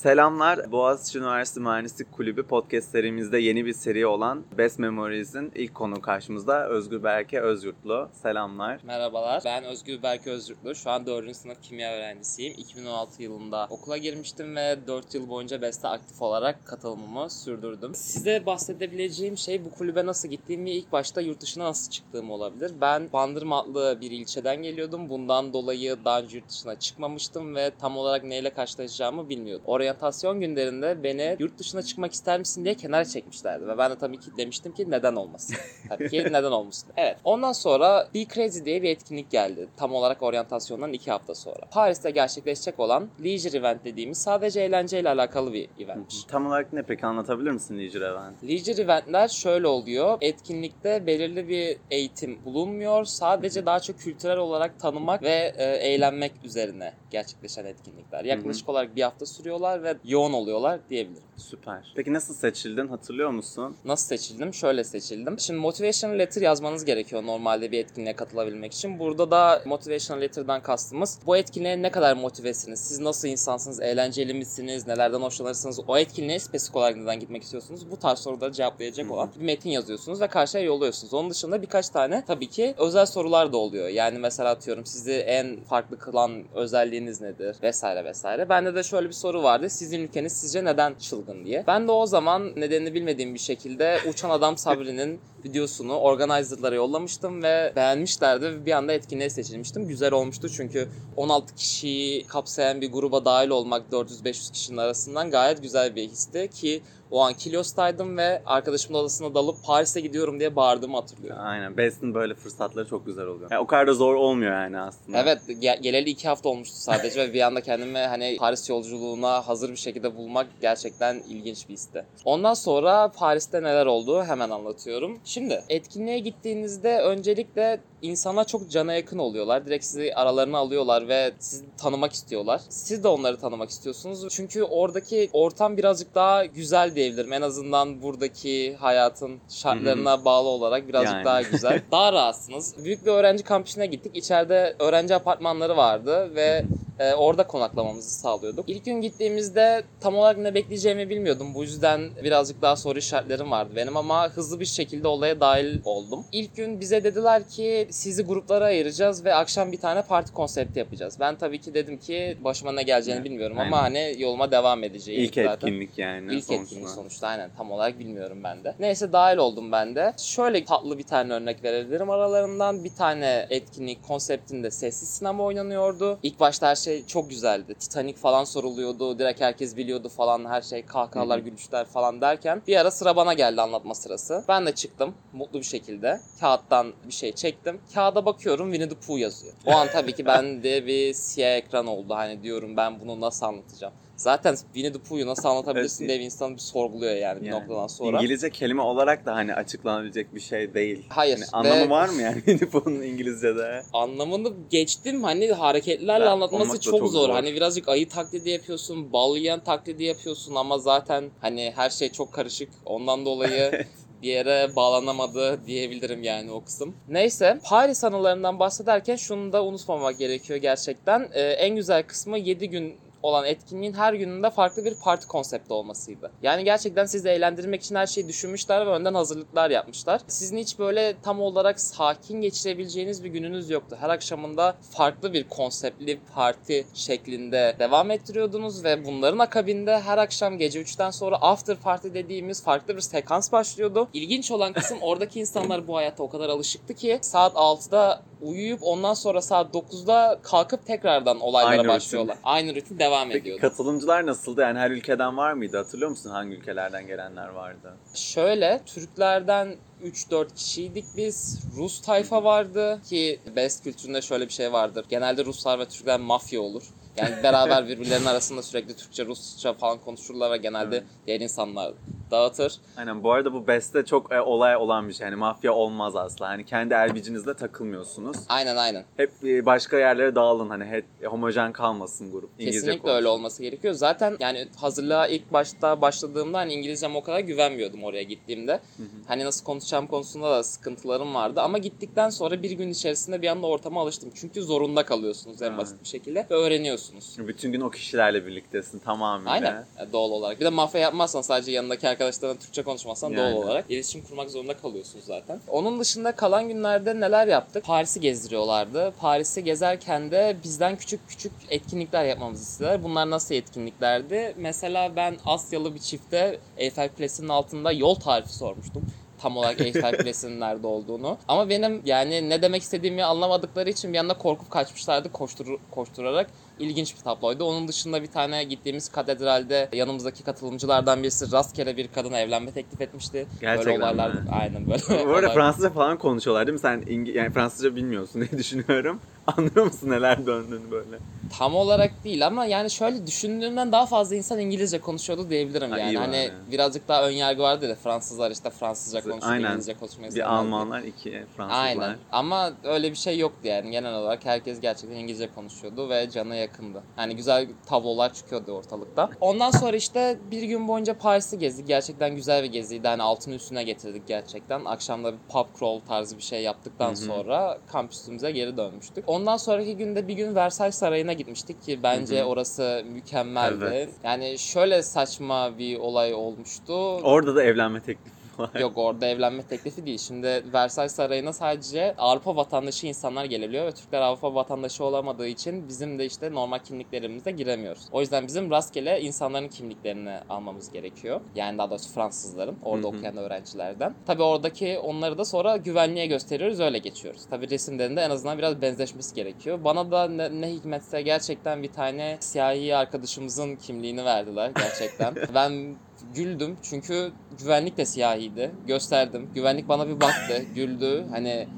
Selamlar. Boğaziçi Üniversitesi Mühendislik Kulübü podcast serimizde yeni bir seri olan Best Memories'in ilk konu karşımızda Özgür Berke Özyurtlu. Selamlar. Merhabalar. Ben Özgür Berke Özgürlü. Şu an 4. sınıf kimya öğrencisiyim. 2016 yılında okula girmiştim ve 4 yıl boyunca BES'te aktif olarak katılımımı sürdürdüm. Size bahsedebileceğim şey bu kulübe nasıl gittiğim ve ilk başta yurt dışına nasıl çıktığım olabilir. Ben Bandırma adlı bir ilçeden geliyordum. Bundan dolayı daha önce yurt dışına çıkmamıştım ve tam olarak neyle karşılaşacağımı bilmiyordum. Oryantasyon günlerinde beni yurt dışına çıkmak ister misin diye kenara çekmişlerdi ve ben de tabii ki demiştim ki neden olmasın. tabii ki neden olmasın. Evet. Ondan sonra Be Crazy diye bir etkinlik geldi. Tam olarak oryantasyondan iki hafta sonra. Paris'te gerçekleşecek olan Leisure Event dediğimiz sadece eğlenceyle alakalı bir eventmiş. Tam olarak ne peki anlatabilir misin Leisure Event? Leisure eventler şöyle oluyor. Etkinlikte belirli bir eğitim bulunmuyor. Sadece daha çok kültürel olarak tanımak ve e, eğlenmek üzerine gerçekleşen etkinlikler. Yaklaşık olarak bir hafta sürüyorlar ve yoğun oluyorlar diyebilirim. Süper. Peki nasıl seçildin hatırlıyor musun? Nasıl seçildim? Şöyle seçildim. Şimdi motivation letter yazmanız gerekiyor normalde bir etkinliğe katılabilmek için. Burada da motivation letter'dan kastımız bu etkinliğe ne kadar motivesiniz? Siz nasıl insansınız? Eğlenceli misiniz? Nelerden hoşlanırsınız? O etkinliğe spesifik olarak neden gitmek istiyorsunuz? Bu tarz soruları cevaplayacak olan bir metin yazıyorsunuz ve karşıya yolluyorsunuz. Onun dışında birkaç tane tabii ki özel sorular da oluyor. Yani mesela atıyorum sizi en farklı kılan özelliğiniz nedir? Vesaire vesaire. Bende de şöyle bir soru vardı. Sizin ülkeniz sizce neden çılgın diye. Ben de o zaman nedenini bilmediğim bir şekilde Uçan Adam Sabri'nin videosunu organizer'lara yollamıştım ve beğenmişlerdi ve bir anda etkinliğe seçilmiştim. Güzel olmuştu çünkü 16 kişiyi kapsayan bir gruba dahil olmak 400-500 kişinin arasından gayet güzel bir histi ki o an Kilios'taydım ve arkadaşımın odasına dalıp Paris'e gidiyorum diye bağırdığımı hatırlıyorum. Aynen. Best'in böyle fırsatları çok güzel oluyor. Yani o kadar da zor olmuyor yani aslında. Evet ge- geleli iki hafta olmuştu sadece ve bir anda kendimi hani Paris yolculuğuna hazır bir şekilde bulmak gerçekten ilginç bir histi. Ondan sonra Paris'te neler oldu hemen anlatıyorum. Şimdi etkinliğe gittiğinizde öncelikle insana çok cana yakın oluyorlar. Direkt sizi aralarına alıyorlar ve sizi tanımak istiyorlar. Siz de onları tanımak istiyorsunuz. Çünkü oradaki ortam birazcık daha güzel diyebilirim. En azından buradaki hayatın şartlarına bağlı olarak birazcık Yani. daha güzel. daha rahatsınız. Büyük bir öğrenci kampüsüne gittik. İçeride öğrenci apartmanları vardı ve e, orada konaklamamızı sağlıyorduk. İlk gün gittiğimizde tam olarak ne bekleyeceğimi bilmiyordum. Bu yüzden birazcık daha soru işaretlerim vardı benim ama hızlı bir şekilde olaya dahil oldum. İlk gün bize dediler ki sizi gruplara ayıracağız ve akşam bir tane parti konsepti yapacağız. Ben tabii ki dedim ki başıma ne geleceğini Evet, bilmiyorum aynen. ama hani yoluma devam edeceğim. İlk zaten. etkinlik yani İlk sonuçta. etkinlik sonuçta aynen tam olarak bilmiyorum ben de. Neyse dahil oldum ben de. Şöyle tatlı bir tane örnek verebilirim aralarından. Bir tane etkinlik konseptinde sessiz sinema oynanıyordu. İlk başta her şey çok güzeldi. Titanic falan soruluyordu. Direkt herkes biliyordu falan her şey kahkahalar Hı hı. gülüşler falan derken bir ara sıra bana geldi anlatma sırası. Ben de çıktım mutlu bir şekilde. Kağıttan bir şey çektim. Kağıda bakıyorum Winnie the Pooh yazıyor. O an tabii ki bende bir siyah ekran oldu. Hani diyorum ben bunu nasıl anlatacağım. Zaten Winnie the Pooh'yu nasıl anlatabilirsin Evet. diye bir insan bir sorguluyor yani, bir Yani noktadan sonra. İngilizce kelime olarak da hani açıklanabilecek bir şey değil. Hayır. Hani anlamı ve var mı yani Winnie İngilizce'de? Anlamını geçtim hani hareketlerle Ya, anlatması çok, çok zor. zor. Hani birazcık ayı taklidi yapıyorsun, bal yiyen taklidi yapıyorsun ama zaten hani her şey çok karışık. Ondan dolayı bir yere bağlanamadı diyebilirim yani o kısım. Neyse Paris anılarından bahsederken şunu da unutmamak gerekiyor gerçekten. Ee, en güzel kısmı 7 gün olan etkinliğin her gününde farklı bir parti konsepti olmasıydı. Yani gerçekten sizi eğlendirmek için her şeyi düşünmüşler ve önden hazırlıklar yapmışlar. Sizin hiç böyle tam olarak sakin geçirebileceğiniz bir gününüz yoktu. Her akşamında farklı bir konseptli parti şeklinde devam ettiriyordunuz ve bunların akabinde her akşam gece 3'ten sonra after party dediğimiz farklı bir sekans başlıyordu. İlginç olan kısım oradaki insanlar bu hayata o kadar alışıktı ki saat 6'da uyuyup ondan sonra saat 9'da kalkıp tekrardan olaylara Aynı rutin. başlıyorlar. Aynı rutin devam Peki ediyordu. katılımcılar nasıldı? Yani her ülkeden var mıydı? Hatırlıyor musun hangi ülkelerden gelenler vardı? Şöyle Türklerden 3-4 kişiydik biz. Rus tayfa vardı ki Best kültüründe şöyle bir şey vardır. Genelde Ruslar ve Türkler mafya olur. Yani beraber birbirlerinin arasında sürekli Türkçe, Rusça falan konuşurlar ve genelde Evet. diğer insanlar dağıtır. Aynen bu arada bu beste çok e, olay olan bir şey. Yani mafya olmaz asla. Hani kendi erbicinizde takılmıyorsunuz. Aynen aynen. Hep e, başka yerlere dağılın hani hep homojen kalmasın grup. İngilizce Kesinlikle konuşun. öyle olması gerekiyor. Zaten yani hazırlığa ilk başta başladığımda hani İngilizcem o kadar güvenmiyordum oraya gittiğimde. Hani nasıl konuşacağım konusunda da sıkıntılarım vardı. Ama gittikten sonra bir gün içerisinde bir anda ortama alıştım. Çünkü zorunda kalıyorsunuz en Ha. basit bir şekilde ve öğreniyorsunuz. Bütün gün o kişilerle birliktesin tamamıyla. Aynen e, doğal olarak. Bir de mafya yapmazsan sadece yanındaki arkadaşlarına Türkçe konuşmazsan Yani. doğal olarak iletişim kurmak zorunda kalıyorsunuz zaten. Onun dışında kalan günlerde neler yaptık? Paris'i gezdiriyorlardı. Paris'i gezerken de bizden küçük küçük etkinlikler yapmamızı istediler. Bunlar nasıl etkinliklerdi? Mesela ben Asyalı bir çifte Eiffel Kulesi'nin altında yol tarifi sormuştum tam olarak Eiffel Kulesi'nin nerede olduğunu. Ama benim yani ne demek istediğimi anlamadıkları için bir anda korkup kaçmışlardı koştur koşturarak. İlginç bir tabloydu. Onun dışında bir tane gittiğimiz katedralde yanımızdaki katılımcılardan birisi rastgele bir kadına evlenme teklif etmişti. Gerçekten böyle olaylar mi? aynen böyle. Bu arada Fransızca falan konuşuyorlar değil mi? Sen İngi- yani Fransızca bilmiyorsun diye düşünüyorum. Anlıyor musun neler döndüğünü böyle? Tam olarak değil ama yani şöyle düşündüğümden daha fazla insan İngilizce konuşuyordu diyebilirim Ha, yani. iyi Hani bari. birazcık daha ön yargı vardı ya Fransızlar işte Fransızca konuşuyor, Aynen. İngilizce konuşmayı Bir. Almanlar, iki Fransızlar. Aynen. Ama öyle bir şey yoktu yani. Genel olarak herkes gerçekten İngilizce konuşuyordu ve cana yakındı. Yani güzel tablolar çıkıyordu ortalıkta. Ondan sonra işte bir gün boyunca Paris'i gezdik. Gerçekten güzel bir geziydi. Yani altın üstüne getirdik gerçekten. Akşamda bir pub crawl tarzı bir şey yaptıktan Hı hı. sonra kampüsümüze geri dönmüştük. Ondan sonraki günde bir gün Versailles Sarayı'na gitmiştik ki bence Hı hı. orası mükemmeldi. Evet. Yani şöyle saçma bir olay olmuştu. Orada da evlenme teklifi var. Yok orada evlenme teklifi değil. Şimdi Versailles Sarayı'na sadece Avrupa vatandaşı insanlar gelebiliyor ve Türkler Avrupa vatandaşı olamadığı için bizim de işte normal kimliklerimizle giremiyoruz. O yüzden bizim rastgele insanların kimliklerini almamız gerekiyor. Yani daha doğrusu Fransızların, orada Hı hı. okuyan öğrencilerden. Tabii oradaki onları da sonra güvenliğe gösteriyoruz, öyle geçiyoruz. Tabii resimlerinde en azından biraz benzeşmesi gerekiyor. Bana da ne, ne hikmetse gerçekten bir tane siyahi arkadaşımızın kimliğini verdiler gerçekten. ben güldüm çünkü güvenlik de siyahiydi. Gösterdim. Güvenlik bana bir baktı, güldü. Hani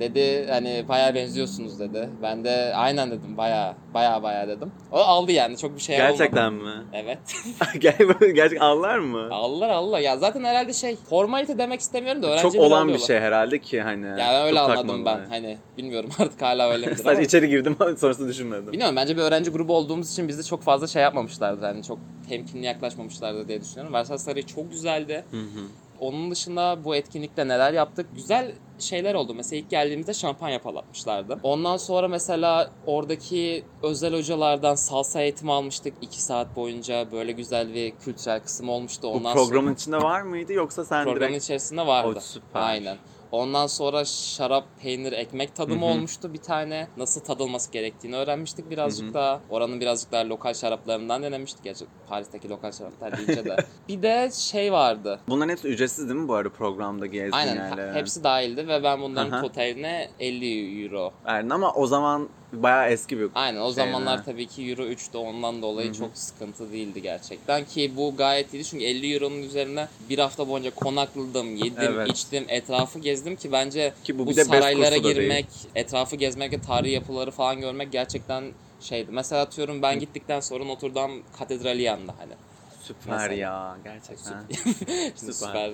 dedi hani bayağı benziyorsunuz dedi. Ben de aynen dedim bayağı bayağı bayağı dedim. O aldı yani çok bir şey Gerçekten olmadı. mi? Evet. Gerçek ağlar mı? Allah Allah. Ya zaten herhalde şey formalite demek istemiyorum da Çok öğrenciler olan bir şey herhalde ki hani. Yani ben öyle çok anladım ben. Hani bilmiyorum artık hala öyle midir Sadece ama. içeri girdim sonrasında düşünmedim. Bilmiyorum bence bir öğrenci grubu olduğumuz için bizi çok fazla şey yapmamışlardı. Yani çok temkinli yaklaşmamışlardı diye düşünüyorum. Versailles Sarayı çok güzeldi. Hı hı. Onun dışında bu etkinlikte neler yaptık? Güzel şeyler oldu. Mesela ilk geldiğimizde şampanya patlatmışlardı. Ondan sonra mesela oradaki özel hocalardan salsa eğitimi almıştık. 2 saat boyunca böyle güzel bir kültürel kısım olmuştu. Bu Ondan programın sonra içinde var mıydı yoksa sen programın direkt... içerisinde vardı. O süper. Aynen. Ondan sonra şarap, peynir, ekmek tadımı Hı hı. olmuştu bir tane. Nasıl tadılması gerektiğini öğrenmiştik birazcık Hı hı. daha. Oranın birazcık daha lokal şaraplarından denemiştik. Gerçi Paris'teki lokal şaraplar deyince de. bir de şey vardı. Bunların hepsi ücretsiz değil mi bu arada programda gezdiğin Aynen yerler? ha- hepsi dahildi ve ben bunların Aha. totaline 50 euro. Verdin ama o zaman bayağı eski bir Aynen o Şey zamanlar mi? tabii ki euro 3'tü ondan dolayı Hı hı. çok sıkıntı değildi gerçekten ki bu gayet iyiydi çünkü 50 euronun üzerine bir hafta boyunca konakladım, yedim, Evet. içtim, etrafı gezdim ki bence Ki bu bu saraylara girmek, etrafı gezmek ve tarihi yapıları falan görmek gerçekten şeydi. Mesela atıyorum ben gittikten sonra Notre Dame katedrali yandı hani. Süper Mesela. ya gerçekten. Süper. Süper.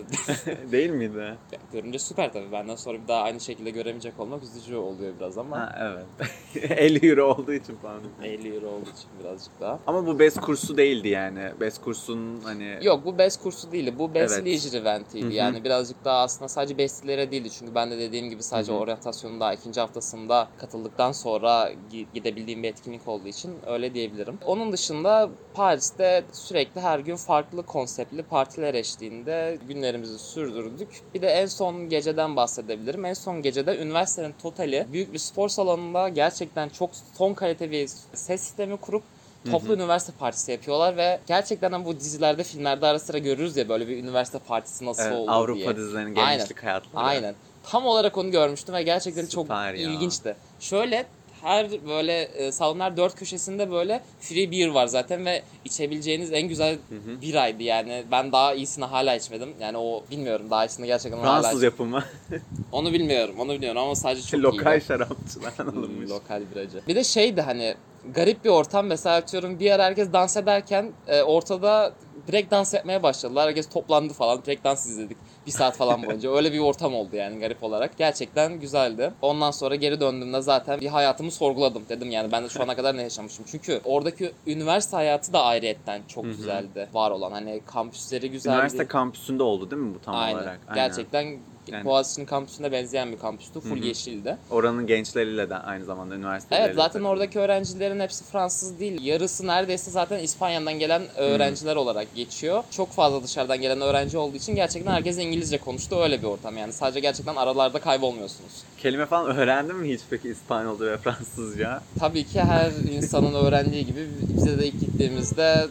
değil miydi? Görünce süper tabii. Benden sonra bir daha aynı şekilde göremeyecek olmak üzücü oluyor biraz ama. Ha evet. 50 euro olduğu için falan. 50 euro olduğu için birazcık daha. Ama bu best kursu değildi yani. Best kursun hani Yok bu best kursu değildi. Bu best Evet. leisure eventiydi. Yani birazcık daha aslında sadece bestlilere değildi. Çünkü ben de dediğim gibi sadece Hı hı. oryantasyonun daha ikinci haftasında katıldıktan sonra gi- gidebildiğim bir etkinlik olduğu için öyle diyebilirim. Onun dışında Paris'te sürekli her gün farklı konseptli partiler eşliğinde günlerimizi sürdürdük. Bir de en son geceden bahsedebilirim. En son gecede üniversitenin totali büyük bir spor salonunda gerçekten çok son kalite bir ses sistemi kurup toplu Hı hı. üniversite partisi yapıyorlar ve gerçekten bu dizilerde filmlerde ara sıra görürüz ya böyle bir üniversite partisi nasıl evet, olur Avrupa diye. dizilerinin Aynen. gençlik hayatları. Aynen. Tam olarak onu görmüştüm ve gerçekten çok Süper ya. ilginçti. Şöyle her böyle e, salonlar dört köşesinde böyle free beer var zaten ve içebileceğiniz en güzel Hı biraydı yani. Ben daha iyisini hala içmedim. Yani o bilmiyorum daha iyisini gerçekten hala Fransız içmedim. yapımı. Onu bilmiyorum. Onu bilmiyorum ama sadece çok Lokal iyiydi. şarapçılardan Hmm, alınmış. lokal biracı. Bir de şeydi hani garip bir ortam mesela atıyorum bir yer herkes dans ederken e, ortada Breakdance yapmaya başladılar. Herkes toplandı falan. Breakdance izledik. Bir saat falan boyunca. Öyle bir ortam oldu yani garip olarak. Gerçekten güzeldi. Ondan sonra geri döndüğümde zaten bir hayatımı sorguladım. Dedim yani ben de şu ana kadar ne yaşamışım. Çünkü oradaki üniversite hayatı da ayrıyetten çok güzeldi. Var olan hani kampüsleri güzeldi. Üniversite kampüsünde oldu değil mi bu tam Aynen. olarak? Gerçekten Yani- Boğaziçi'nin kampüsüne benzeyen bir kampüstü. Full Hı hı. yeşildi. Oranın gençleriyle de aynı zamanda üniversiteleriyle. Evet zaten takıldı. oradaki öğrencilerin hepsi Fransız değil. Yarısı neredeyse zaten İspanya'dan gelen öğrenciler olarak geçiyor. Çok fazla dışarıdan gelen öğrenci olduğu için gerçekten herkes İngilizce konuştu. Öyle bir ortam yani. Sadece gerçekten aralarda kaybolmuyorsunuz. Kelime falan öğrendin mi hiç peki İspanyolca ve Fransızca? Tabii ki her insanın öğrendiği gibi bize de ilk gittiğimizde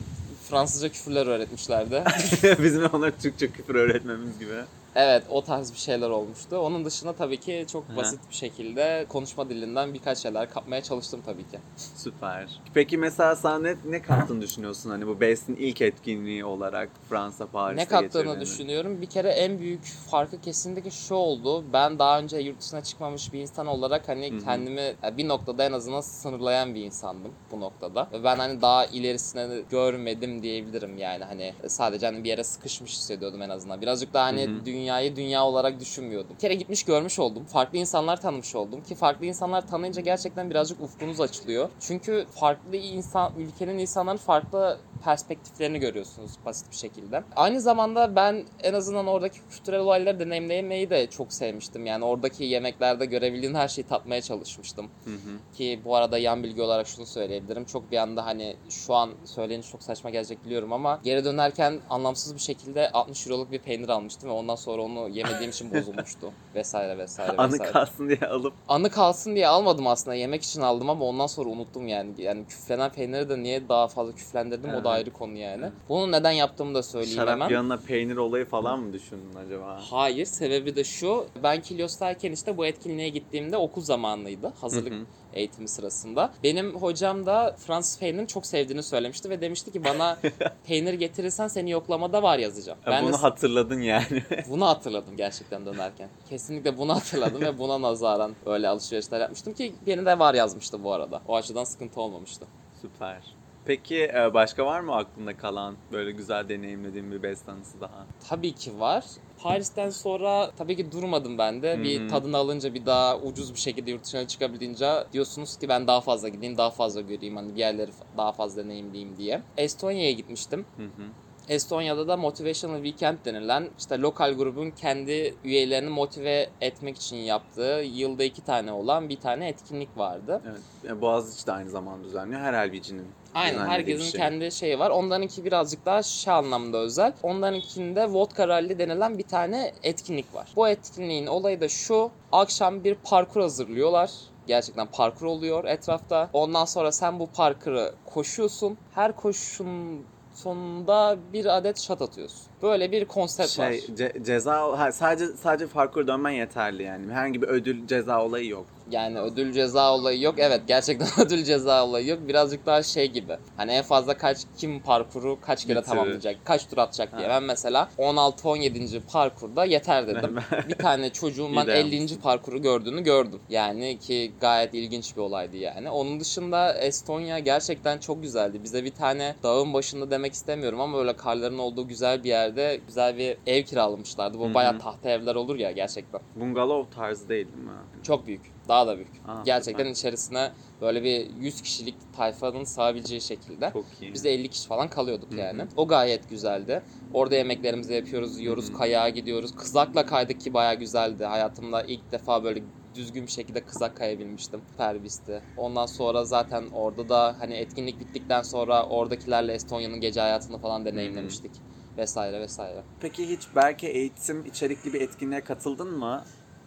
Fransızca küfürler öğretmişlerdi. Bizim onlara Türkçe küfür öğretmemiz gibi. Evet o tarz bir şeyler olmuştu. Onun dışında tabii ki çok basit bir şekilde konuşma dilinden birkaç şeyler kapmaya çalıştım tabii ki. Süper. Peki mesela sen ne, ne kattığını düşünüyorsun hani bu BES'in ilk etkinliği olarak Fransa, Paris'te Ne kattığını getirdiğini? düşünüyorum. Bir kere en büyük farkı kesinlikle şu oldu. Ben daha önce yurt dışına çıkmamış bir insan olarak hani Hı hı. kendimi bir noktada en azından sınırlayan bir insandım bu noktada. Ve ben hani daha ilerisine görmedim diyebilirim yani hani sadece hani bir yere sıkışmış hissediyordum en azından. Birazcık daha hani hı. Dünyayı dünya olarak düşünmüyordum. Bir kere gitmiş görmüş oldum. Farklı insanlar tanımış oldum ki farklı insanlar tanıyınca gerçekten birazcık ufkunuz açılıyor. Çünkü farklı insan ülkenin insanların farklı perspektiflerini görüyorsunuz basit bir şekilde. Aynı zamanda ben en azından oradaki kültürel olayları deneyimlemeyi de çok sevmiştim. Yani oradaki yemeklerde görebildiğin her şeyi tatmaya çalışmıştım. Hı hı. Ki bu arada yan bilgi olarak şunu söyleyebilirim. Çok bir anda hani şu an söyleyince çok saçma gelecek biliyorum ama geri dönerken anlamsız bir şekilde 60 euroluk bir peynir almıştım ve ondan sonra onu yemediğim için bozulmuştu. vesaire vesaire Anı vesaire. kalsın diye alıp Anı kalsın diye almadım aslında. Yemek için aldım ama ondan sonra unuttum yani. Yani küflenen peyniri de niye daha fazla küflendirdim o Evet. da ayrı konu yani. Bunu neden yaptığımı da söyleyeyim şarap hemen. yanına peynir olayı falan mı düşündün acaba? Hayır sebebi de şu. Ben Kilyos'tayken işte bu etkinliğe gittiğimde okul zamanıydı. Hazırlık Hı hı. Eğitimi sırasında. Benim hocam da Fransız peynirini çok sevdiğini söylemişti ve demişti ki bana peynir getirirsen seni yoklamada var yazacağım. Ben de bunu hatırladın yani. bunu hatırladım gerçekten dönerken. Kesinlikle bunu hatırladım ve buna nazaran öyle alışverişler yapmıştım ki beni de var yazmıştı bu arada. O açıdan sıkıntı olmamıştı. Süper. Peki e, başka var mı aklında kalan böyle güzel deneyimlediğin bir BES tanısı daha? Tabii ki var. Paris'ten sonra tabii ki durmadım ben de. Hı Bir tadını alınca bir daha ucuz bir şekilde yurt dışına çıkabildiğince diyorsunuz ki ben daha fazla gideyim, daha fazla göreyim. Hani bir yerleri daha fazla deneyimleyeyim diye. Estonya'ya gitmiştim. Hı hı. Estonya'da da Motivational Weekend denilen işte lokal grubun kendi üyelerini motive etmek için yaptığı yılda iki tane olan bir tane etkinlik vardı. Evet. Boğaziçi de aynı zamanda düzenliyor. Her Helvici'nin Aynen bir herkesin şey. kendi şeyi var. Onlarınki birazcık daha şey anlamda özel. Onlarınkinde Vodka Rally denilen bir tane etkinlik var. Bu etkinliğin olayı da şu. Akşam bir parkur hazırlıyorlar. Gerçekten parkur oluyor etrafta. Ondan sonra sen bu parkuru koşuyorsun. Her koşuşun sonunda bir adet shot atıyorsun. Böyle bir konsept şey var. ce- ceza ha, sadece sadece parkur dönmen yeterli yani. Herhangi bir ödül ceza olayı yok. Yani ödül ceza olayı yok. Evet gerçekten ödül ceza olayı yok. Birazcık daha şey gibi. Hani en fazla kaç kim parkuru kaç kere Bitirir. tamamlayacak, kaç tur atacak diye. Ha. Ben mesela 16-17. parkurda yeter dedim. bir tane çocuğun ben İyi de 50. yapmışsın. parkuru gördüğünü gördüm. Yani ki gayet ilginç bir olaydı yani. Onun dışında Estonya gerçekten çok güzeldi. Bize bir tane dağın başında demek istemiyorum ama öyle karların olduğu güzel bir yerde güzel bir ev kiralamışlardı. Bu hı. bayağı tahta evler olur ya gerçekten. Bungalov tarzı değil mi? Çok büyük. Daha da büyük. Aa, Gerçekten süper. içerisine böyle bir 100 kişilik tayfanın sığabileceği şekilde. Çok iyi. Biz de 50 kişi falan kalıyorduk Hı hı. yani. O gayet güzeldi. Orada yemeklerimizi yapıyoruz, yiyoruz, Hı hı. kayağa gidiyoruz. Kızakla kaydık ki bayağı güzeldi. Hayatımda ilk defa böyle düzgün bir şekilde kızak kayabilmiştim. Pervis'ti. Ondan sonra zaten orada da hani etkinlik bittikten sonra oradakilerle Estonya'nın gece hayatını falan deneyimlemiştik. Vesaire vesaire. Peki hiç belki eğitim içerikli bir etkinliğe katıldın mı?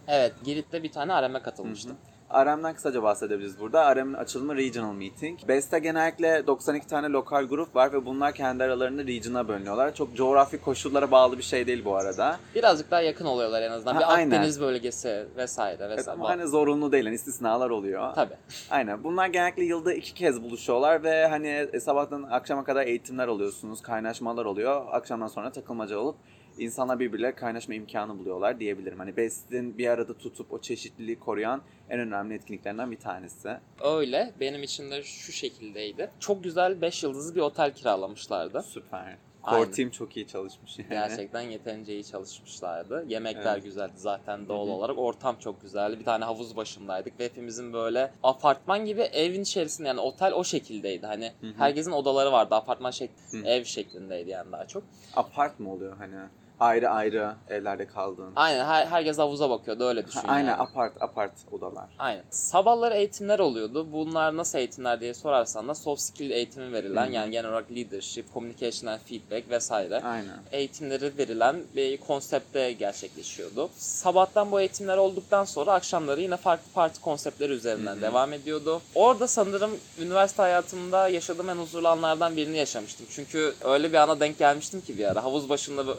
Evet, Girit'te bir tane areme katılmıştım. RM'den kısaca bahsedebiliriz burada. RM'in açılımı Regional Meeting. BES'te genellikle 92 tane lokal grup var ve bunlar kendi aralarında region'a bölünüyorlar. Çok coğrafi koşullara bağlı bir şey değil bu arada. Birazcık daha yakın oluyorlar en azından. Ha, bir aynen. Akdeniz bölgesi vesaire Evet, vesaire. ama hani zorunlu değil. Yani istisnalar oluyor. Tabii. Aynen. Bunlar genellikle yılda iki kez buluşuyorlar ve hani sabahtan akşama kadar eğitimler alıyorsunuz, kaynaşmalar oluyor. Akşamdan sonra takılmaca olup insanlar birbirleriyle kaynaşma imkanı buluyorlar diyebilirim. Hani BES'in bir arada tutup o çeşitliliği koruyan en önemli etkinliklerinden bir tanesi. Öyle. Benim için de şu şekildeydi. Çok güzel 5 yıldızlı bir otel kiralamışlardı. Süper. Core Aynen. team çok iyi çalışmış yani. Gerçekten yeterince iyi çalışmışlardı. Yemekler Evet. güzeldi zaten doğal olarak. Ortam çok güzeldi. Bir tane havuz başındaydık ve hepimizin böyle apartman gibi evin içerisinde yani otel o şekildeydi. Hani herkesin odaları vardı. Apartman şek ev şeklindeydi yani daha çok. Apart mı oluyor hani? Ayrı ayrı evlerde kaldığın. Aynen her, herkes havuza bakıyordu öyle düşün Ha, aynen yani. apart apart odalar. Aynen. Sabahları eğitimler oluyordu. Bunlar nasıl eğitimler diye sorarsan da soft skill eğitimi verilen hı. yani genel olarak leadership, communication and feedback vesaire Aynen. eğitimleri verilen bir konsepte gerçekleşiyordu. Sabahtan bu eğitimler olduktan sonra akşamları yine farklı parti konseptleri üzerinden hı. devam ediyordu. Orada sanırım üniversite hayatımda yaşadığım en huzurlu anlardan birini yaşamıştım. Çünkü öyle bir ana denk gelmiştim ki bir ara. Havuz başında böyle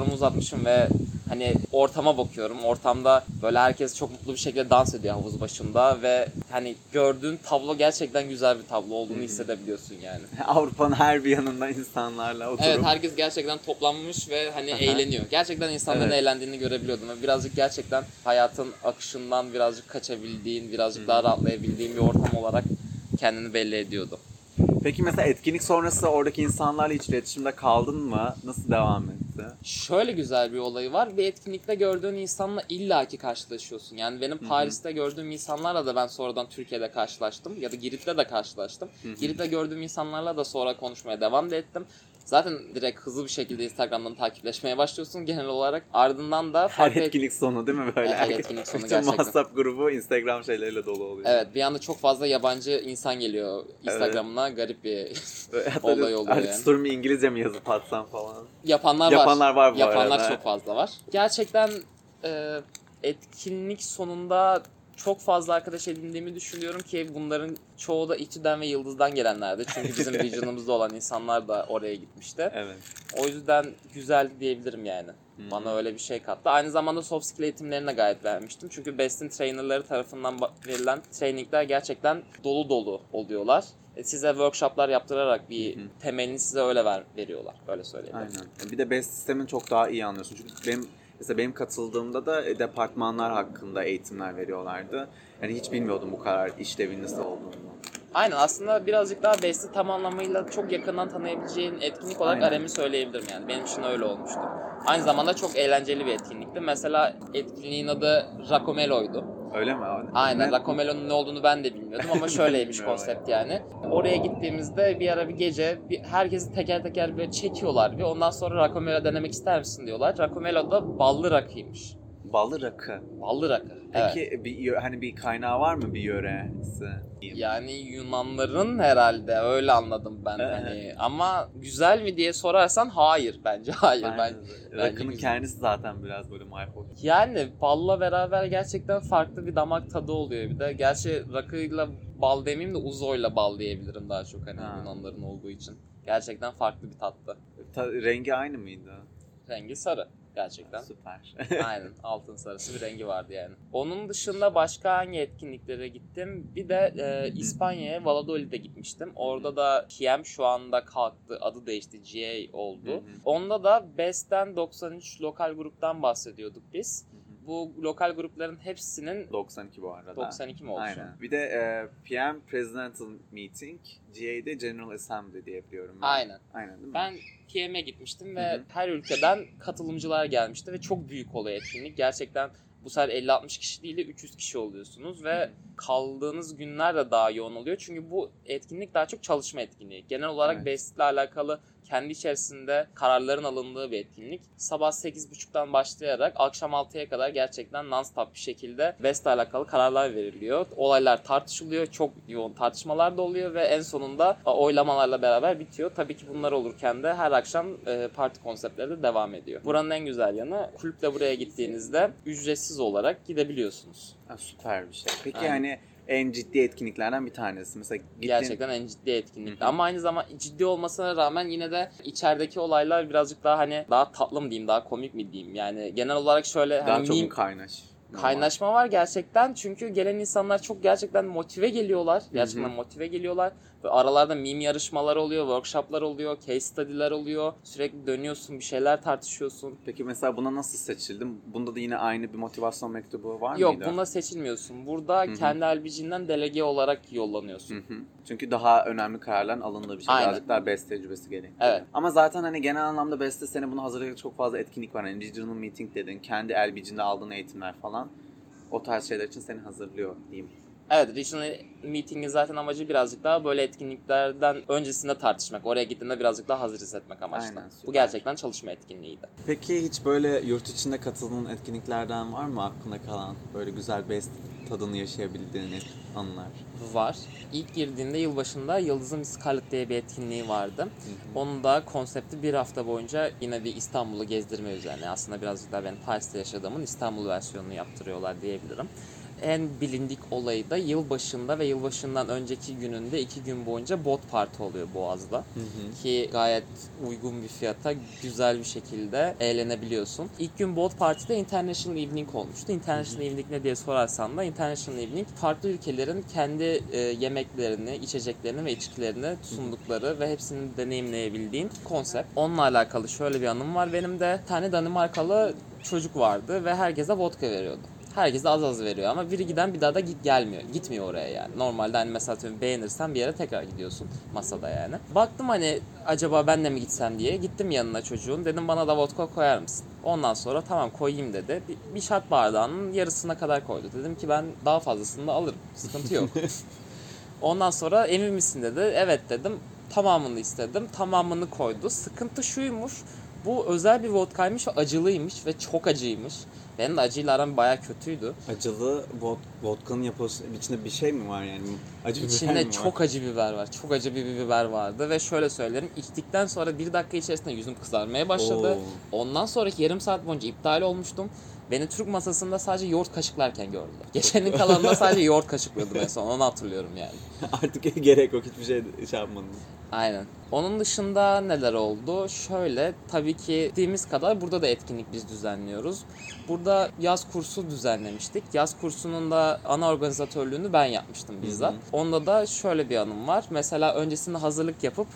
ayaklarımı uzatmışım ve hani ortama bakıyorum. Ortamda böyle herkes çok mutlu bir şekilde dans ediyor havuz başında ve hani gördüğün tablo gerçekten güzel bir tablo olduğunu hissedebiliyorsun yani. Avrupa'nın her bir yanında insanlarla oturup. Evet herkes gerçekten toplanmış ve hani eğleniyor. Gerçekten insanların Evet. eğlendiğini görebiliyordum. Ve birazcık gerçekten hayatın akışından birazcık kaçabildiğin, birazcık daha rahatlayabildiğin bir ortam olarak kendini belli ediyordu. Peki mesela etkinlik sonrası oradaki insanlarla hiç iletişimde kaldın mı? Nasıl devam etti? Şöyle güzel bir olayı var. Bir etkinlikte gördüğün insanla illaki karşılaşıyorsun. Yani benim. Paris'te gördüğüm insanlarla da ben sonradan Türkiye'de karşılaştım. Ya da Girit'te de karşılaştım. Girit'te gördüğüm insanlarla da sonra konuşmaya devam da ettim. Zaten direkt hızlı bir şekilde Instagram'dan takipleşmeye başlıyorsun genel olarak. Ardından da Her etkinlik sonu değil mi böyle? Her etkinlik sonu Bütün gerçekten. WhatsApp grubu Instagram şeyleriyle dolu oluyor. Evet bir anda çok fazla yabancı insan geliyor Instagram'ına garip bir olay oluyor artık yani. story'mi İngilizce mi yazıp atsam falan. yapanlar var. Yapanlar var bu Yapanlar arada. çok fazla var. Gerçekten e, etkinlik sonunda çok fazla arkadaş edindiğimi düşünüyorum ki bunların çoğu da İTÜ'den ve Yıldız'dan gelenlerdi. Çünkü bizim vision'ımızda olan insanlar da oraya gitmişti. Evet. O yüzden güzel diyebilirim yani. Hı. Bana öyle bir şey kattı. Aynı zamanda soft skill eğitimlerine gayet vermiştim. Çünkü Best'in trainerları tarafından verilen trainingler gerçekten dolu dolu oluyorlar. E, Size workshoplar yaptırarak bir Hı hı. temelini size öyle ver, veriyorlar. Öyle söyleyeyim. Aynen. Bir de BEST sistemini çok daha iyi anlıyorsun. Çünkü benim mesela benim katıldığımda da e, departmanlar hakkında eğitimler veriyorlardı. Yani hiç bilmiyordum bu kadar işlevin nasıl olduğunu. Aynen aslında birazcık daha Best'i tam anlamıyla çok yakından tanıyabileceğin etkinlik olarak Aynen. RM'i söyleyebilirim yani. Benim için öyle olmuştu. Aynı zamanda çok eğlenceli bir etkinlikti. Mesela etkinliğin adı Racomelo'ydu. Öyle mi abi? Aynen. Ne? Racomelo'nun ne olduğunu ben de bilmiyordum ama şöyleymiş konsept yani. Oraya gittiğimizde bir ara bir gece bir, herkesi teker teker böyle çekiyorlar ve ondan sonra Racomelo denemek ister misin diyorlar. Racomelo da ballı rakıymış. Ballı rakı. Ballı rakı. Evet. Peki bir yö- hani bir kaynağı var mı bir yöresi? Yani Yunanların herhalde öyle anladım ben Evet. hani ama güzel mi diye sorarsan hayır bence hayır ben. Rakının kendisi zaten biraz böyle mayhoş. Yani balla beraber gerçekten farklı bir damak tadı oluyor bir de gerçi rakıyla bal demeyeyim de uzoyla bal diyebilirim daha çok hani Ha. Yunanların olduğu için. Gerçekten farklı bir tattı. Ta- rengi aynı mıydı? Rengi sarı gerçekten. Süper. Aynen altın sarısı bir rengi vardı yani. Onun dışında başka hangi etkinliklere gittim? Bir de e, İspanya'ya Valladolid'e gitmiştim. Orada da PM şu anda kalktı. Adı değişti. GA oldu. Onda da BES'ten 93 lokal gruptan bahsediyorduk biz. Bu lokal grupların hepsinin 92 bu arada. 92 mi olsun? Aynen. Bir de e, PM Presidential Meeting, GA'de General Assembly diye biliyorum. ben. Aynen. Aynen değil mi? Ben PM'e gitmiştim ve Hı hı. her ülkeden katılımcılar gelmişti ve çok büyük oluyor etkinlik. Gerçekten bu sefer 50-60 kişi değil de 300 kişi oluyorsunuz ve Hı hı. kaldığınız günler de daha yoğun oluyor. Çünkü bu etkinlik daha çok çalışma etkinliği. Genel olarak Evet. BEST ile alakalı kendi içerisinde kararların alındığı bir etkinlik. Sabah 8.30'dan başlayarak akşam 6'ya kadar gerçekten non-stop bir şekilde ile alakalı kararlar veriliyor. Olaylar tartışılıyor. Çok yoğun tartışmalar da oluyor ve en sonunda oylamalarla beraber bitiyor. Tabii ki bunlar olurken de her akşam e, parti konseptleri de devam ediyor. Buranın en güzel yanı kulüple buraya gittiğinizde ücretsiz olarak gidebiliyorsunuz. Ha, süper bir şey. Peki Aynen. yani en ciddi etkinliklerden bir tanesi. Mesela gittin, Gerçekten en ciddi etkinlik. Ama aynı zaman ciddi olmasına rağmen yine de içerideki olaylar birazcık daha hani daha tatlı mı diyeyim, daha komik mi diyeyim. Yani genel olarak şöyle daha hani çok meme- kaynaş? kaynaşma var gerçekten. Çünkü gelen insanlar çok gerçekten motive geliyorlar. Gerçekten hı. motive geliyorlar Aralarda meme yarışmalar oluyor, workshoplar oluyor, case study'ler oluyor. Sürekli dönüyorsun, bir şeyler tartışıyorsun. Peki mesela buna nasıl seçildin? Bunda da yine aynı bir motivasyon mektubu var Yok mıydı? bunda seçilmiyorsun. Burada hı. kendi LBG'nden delege olarak yollanıyorsun. Hı hı. Çünkü daha önemli kararların alındığı bir şey. Aynen. Birazcık daha best tecrübesi gerekiyor. Evet. Ama zaten hani genel anlamda beste seni bunu hazırlayacak çok fazla etkinlik var. Hani regional meeting dedin, kendi LBG'nde aldığın eğitimler falan. O tarz şeyler için seni hazırlıyor diyeyim. Evet, regional meeting'in zaten amacı birazcık daha böyle etkinliklerden öncesinde tartışmak. Oraya gittiğinde birazcık daha hazır hissetmek amaçlı. Aynen, süper. Bu gerçekten çalışma etkinliğiydi. Peki hiç böyle yurt içinde katıldığın etkinliklerden var mı aklında kalan? Böyle güzel best tadını yaşayabildiğin anılar. Var. İlk girdiğinde yılbaşında Yıldız'ın Scarlet diye bir etkinliği vardı. Onun da konsepti bir hafta boyunca yine bir İstanbul'u gezdirme üzerine. Aslında birazcık daha ben Paris'te yaşadığımın İstanbul versiyonunu yaptırıyorlar diyebilirim. En bilindik olayı da yılbaşında ve yılbaşından önceki gününde iki gün boyunca bot parti oluyor Boğaz'da. Ki gayet uygun bir fiyata güzel bir şekilde eğlenebiliyorsun. İlk gün bot partide International Evening olmuştu. International Evening ne diye sorarsan da International Evening farklı ülkelerin kendi e, yemeklerini, içeceklerini ve içkilerini sundukları ve hepsini deneyimleyebildiğin konsept. Onunla alakalı şöyle bir anım var benim de. Tane Danimarkalı çocuk vardı ve herkese vodka veriyordu. Herkese az az veriyor ama biri giden bir daha da git gelmiyor. Gitmiyor oraya yani. Normalde hani mesela beğenirsen bir yere tekrar gidiyorsun masada yani. Baktım hani acaba ben de mi gitsem diye. Gittim yanına çocuğun. Dedim bana da vodka koyar mısın? Ondan sonra tamam koyayım dedi. Bir, bir şat bardağının yarısına kadar koydu. Dedim ki ben daha fazlasını da alırım. Sıkıntı yok. Ondan sonra emin misin dedi. Evet dedim. Tamamını istedim. Tamamını koydu. Sıkıntı şuymuş. Bu özel bir vodkaymış ve acılıymış ve çok acıymış. Benim de acıyla aram baya kötüydü. Acılı vod vodkanın yapılması içinde bir şey mi var yani? Acı biber mi İçinde var? çok acı biber var. Çok acı bir biber vardı ve şöyle söylerim. içtikten sonra bir dakika içerisinde yüzüm kızarmaya başladı. Oo. Ondan sonraki yarım saat boyunca iptal olmuştum. Beni Türk masasında sadece yoğurt kaşıklarken gördüler. Gecenin kalanında sadece yoğurt kaşıklıyordum en son. Onu hatırlıyorum yani. Artık gerek yok hiçbir şey şey yapmadın. Aynen. Onun dışında neler oldu? Şöyle tabii ki dediğimiz kadar burada da etkinlik biz düzenliyoruz. Burada yaz kursu düzenlemiştik. Yaz kursunun da ana organizatörlüğünü ben yapmıştım bizzat. Hı hı. Onda da şöyle bir anım var. Mesela öncesinde hazırlık yapıp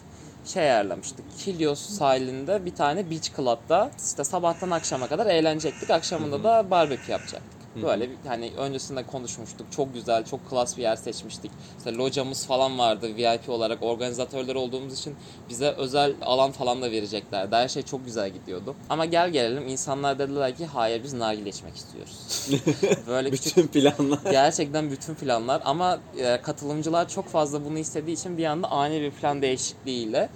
şey ayarlamıştık. Kilyos sahilinde bir tane beach club'da işte sabahtan akşama kadar eğlenecektik. Akşamında da barbekü yapacaktık. Böyle bir, hani öncesinde konuşmuştuk. Çok güzel, çok klas bir yer seçmiştik. İşte locamız falan vardı VIP olarak. Organizatörler olduğumuz için bize özel alan falan da vereceklerdi. Her şey çok güzel gidiyordu. Ama gel gelelim insanlar dediler ki hayır biz nargile içmek istiyoruz. Böyle küçük Bütün planlar. Gerçekten bütün planlar ama e, katılımcılar çok fazla bunu istediği için bir anda ani bir plan değişikliğiyle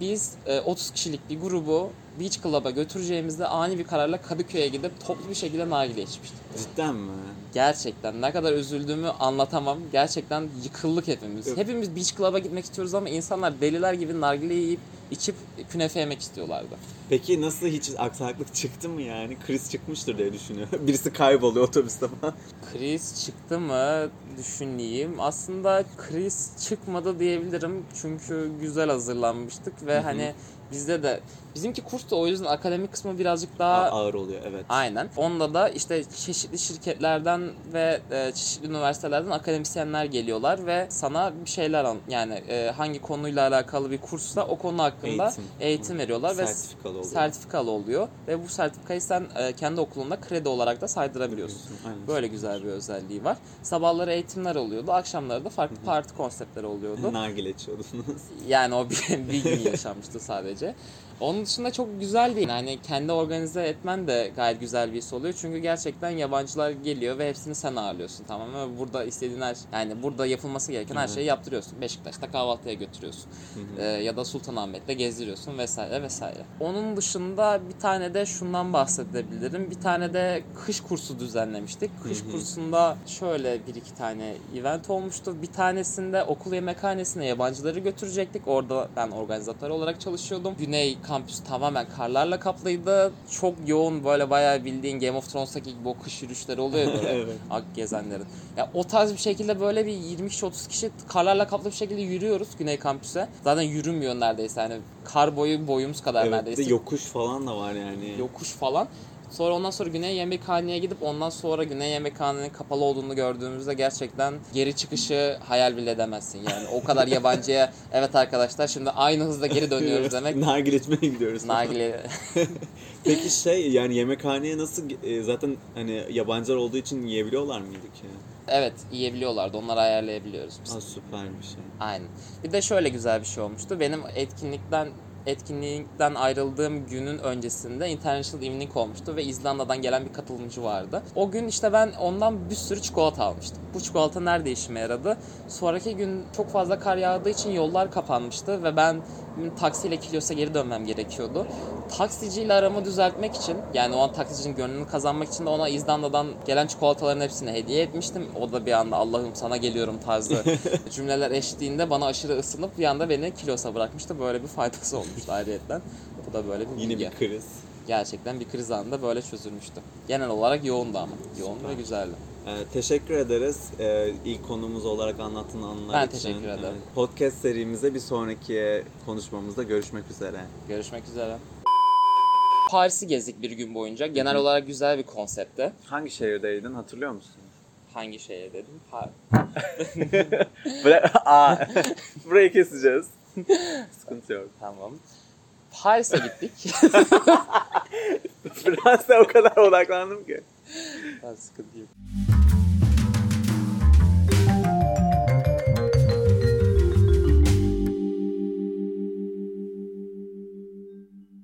biz e, 30 kişilik bir grubu Beach Club'a götüreceğimizde ani bir kararla Kadıköy'e gidip toplu bir şekilde nargile içmiştik. Cidden mi? Gerçekten ne kadar üzüldüğümü anlatamam. Gerçekten yıkıldık hepimiz. Evet. Hepimiz Beach Club'a gitmek istiyoruz ama insanlar deliler gibi nargile yiyip içip künefe yemek istiyorlardı. Peki nasıl hiç aksaklık çıktı mı yani? Kriz çıkmıştır diye düşünüyorum. Birisi kayboluyor otobüste falan. Kriz çıktı mı düşüneyim. Aslında kriz çıkmadı diyebilirim. Çünkü güzel hazırlanmıştık ve Hı hı. hani bizde de bizimki kurs da o yüzden akademik kısmı birazcık daha A- ağır oluyor evet. Aynen. Onda da işte çeşitli şirketlerden ve e, çeşitli üniversitelerden akademisyenler geliyorlar ve sana bir şeyler an yani e, hangi konuyla alakalı bir kursta o konu hakkında Eğitim. eğitim, veriyorlar ve Sertifikalı oluyor. sertifikalı oluyor ve bu sertifikayı sen e, kendi okulunda kredi olarak da saydırabiliyorsun. Aynen. Böyle güzel bir özelliği var. Sabahları eğitimler oluyordu, akşamları da farklı parti konseptleri oluyordu. Nargile içiyordunuz. Yani o bir, bir gün yaşanmıştı sadece. है। Onun dışında çok güzel değil. Yani kendi organize etmen de gayet güzel bir his oluyor. Çünkü gerçekten yabancılar geliyor ve hepsini sen ağırlıyorsun tamam mı? Burada istediğin her yani burada yapılması gereken her şeyi yaptırıyorsun. Beşiktaş'ta kahvaltıya götürüyorsun. Ee, ya da Sultanahmet'te gezdiriyorsun vesaire vesaire. Onun dışında bir tane de şundan bahsedebilirim. Bir tane de kış kursu düzenlemiştik. Kış kursunda şöyle bir iki tane event olmuştu. Bir tanesinde okul yemekhanesine yabancıları götürecektik. Orada ben organizatör olarak çalışıyordum. Güney kampüs tamamen karlarla kaplıydı. Çok yoğun böyle bayağı bildiğin Game of Thrones'taki gibi o kış yürüyüşleri oluyor ya böyle. Evet. Ak gezenlerin. Ya o tarz bir şekilde böyle bir 20 kişi 30 kişi karlarla kaplı bir şekilde yürüyoruz Güney kampüse. Zaten yürümüyor neredeyse hani kar boyu boyumuz kadar Evet, neredeyse. de yokuş falan da var yani. Yokuş falan. Sonra ondan sonra Güney Yemekhane'ye gidip ondan sonra Güney Yemekhane'nin kapalı olduğunu gördüğümüzde gerçekten geri çıkışı hayal bile edemezsin yani. O kadar yabancıya evet arkadaşlar şimdi aynı hızla geri dönüyoruz demek. Nargile içmeye gidiyoruz. Nargile Peki şey yani yemekhaneye nasıl e, zaten hani yabancılar olduğu için yiyebiliyorlar mıydı ki? evet yiyebiliyorlardı. Onları ayarlayabiliyoruz biz. Aa, süper bir şey. Aynen. Bir de şöyle güzel bir şey olmuştu. Benim etkinlikten etkinlikten ayrıldığım günün öncesinde International Evening olmuştu ve İzlanda'dan gelen bir katılımcı vardı. O gün işte ben ondan bir sürü çikolata almıştım. Bu çikolata nerede işime yaradı? Sonraki gün çok fazla kar yağdığı için yollar kapanmıştı ve ben taksiyle Kilyos'a geri dönmem gerekiyordu. Taksiciyle aramı düzeltmek için yani o an taksicinin gönlünü kazanmak için de ona İzlanda'dan gelen çikolataların hepsini hediye etmiştim. O da bir anda Allah'ım sana geliyorum tarzı cümleler eşliğinde bana aşırı ısınıp bir anda beni Kilyos'a bırakmıştı. Böyle bir faydası olmuştu ayrıyetten. Bu da böyle bir Yine bilgi. bir kriz. Gerçekten bir kriz anında böyle çözülmüştü. Genel olarak yoğundu ama. Yoğun ve güzeldi. Ee, teşekkür ederiz ee, ilk konumuz olarak anlattığın anılar Ben için. teşekkür ederim. Evet. Podcast serimizde bir sonraki konuşmamızda görüşmek üzere. Görüşmek üzere. Paris'i gezdik bir gün boyunca. Genel olarak güzel bir konsepte. Hangi şehirdeydin hatırlıyor musun? Hangi şeye dedim? Pa- Bıra- Aa, burayı keseceğiz. Sıkıntı yok. tamam. Paris'e gittik. Fransa'ya o kadar odaklandım ki. ben sıkıntı yok.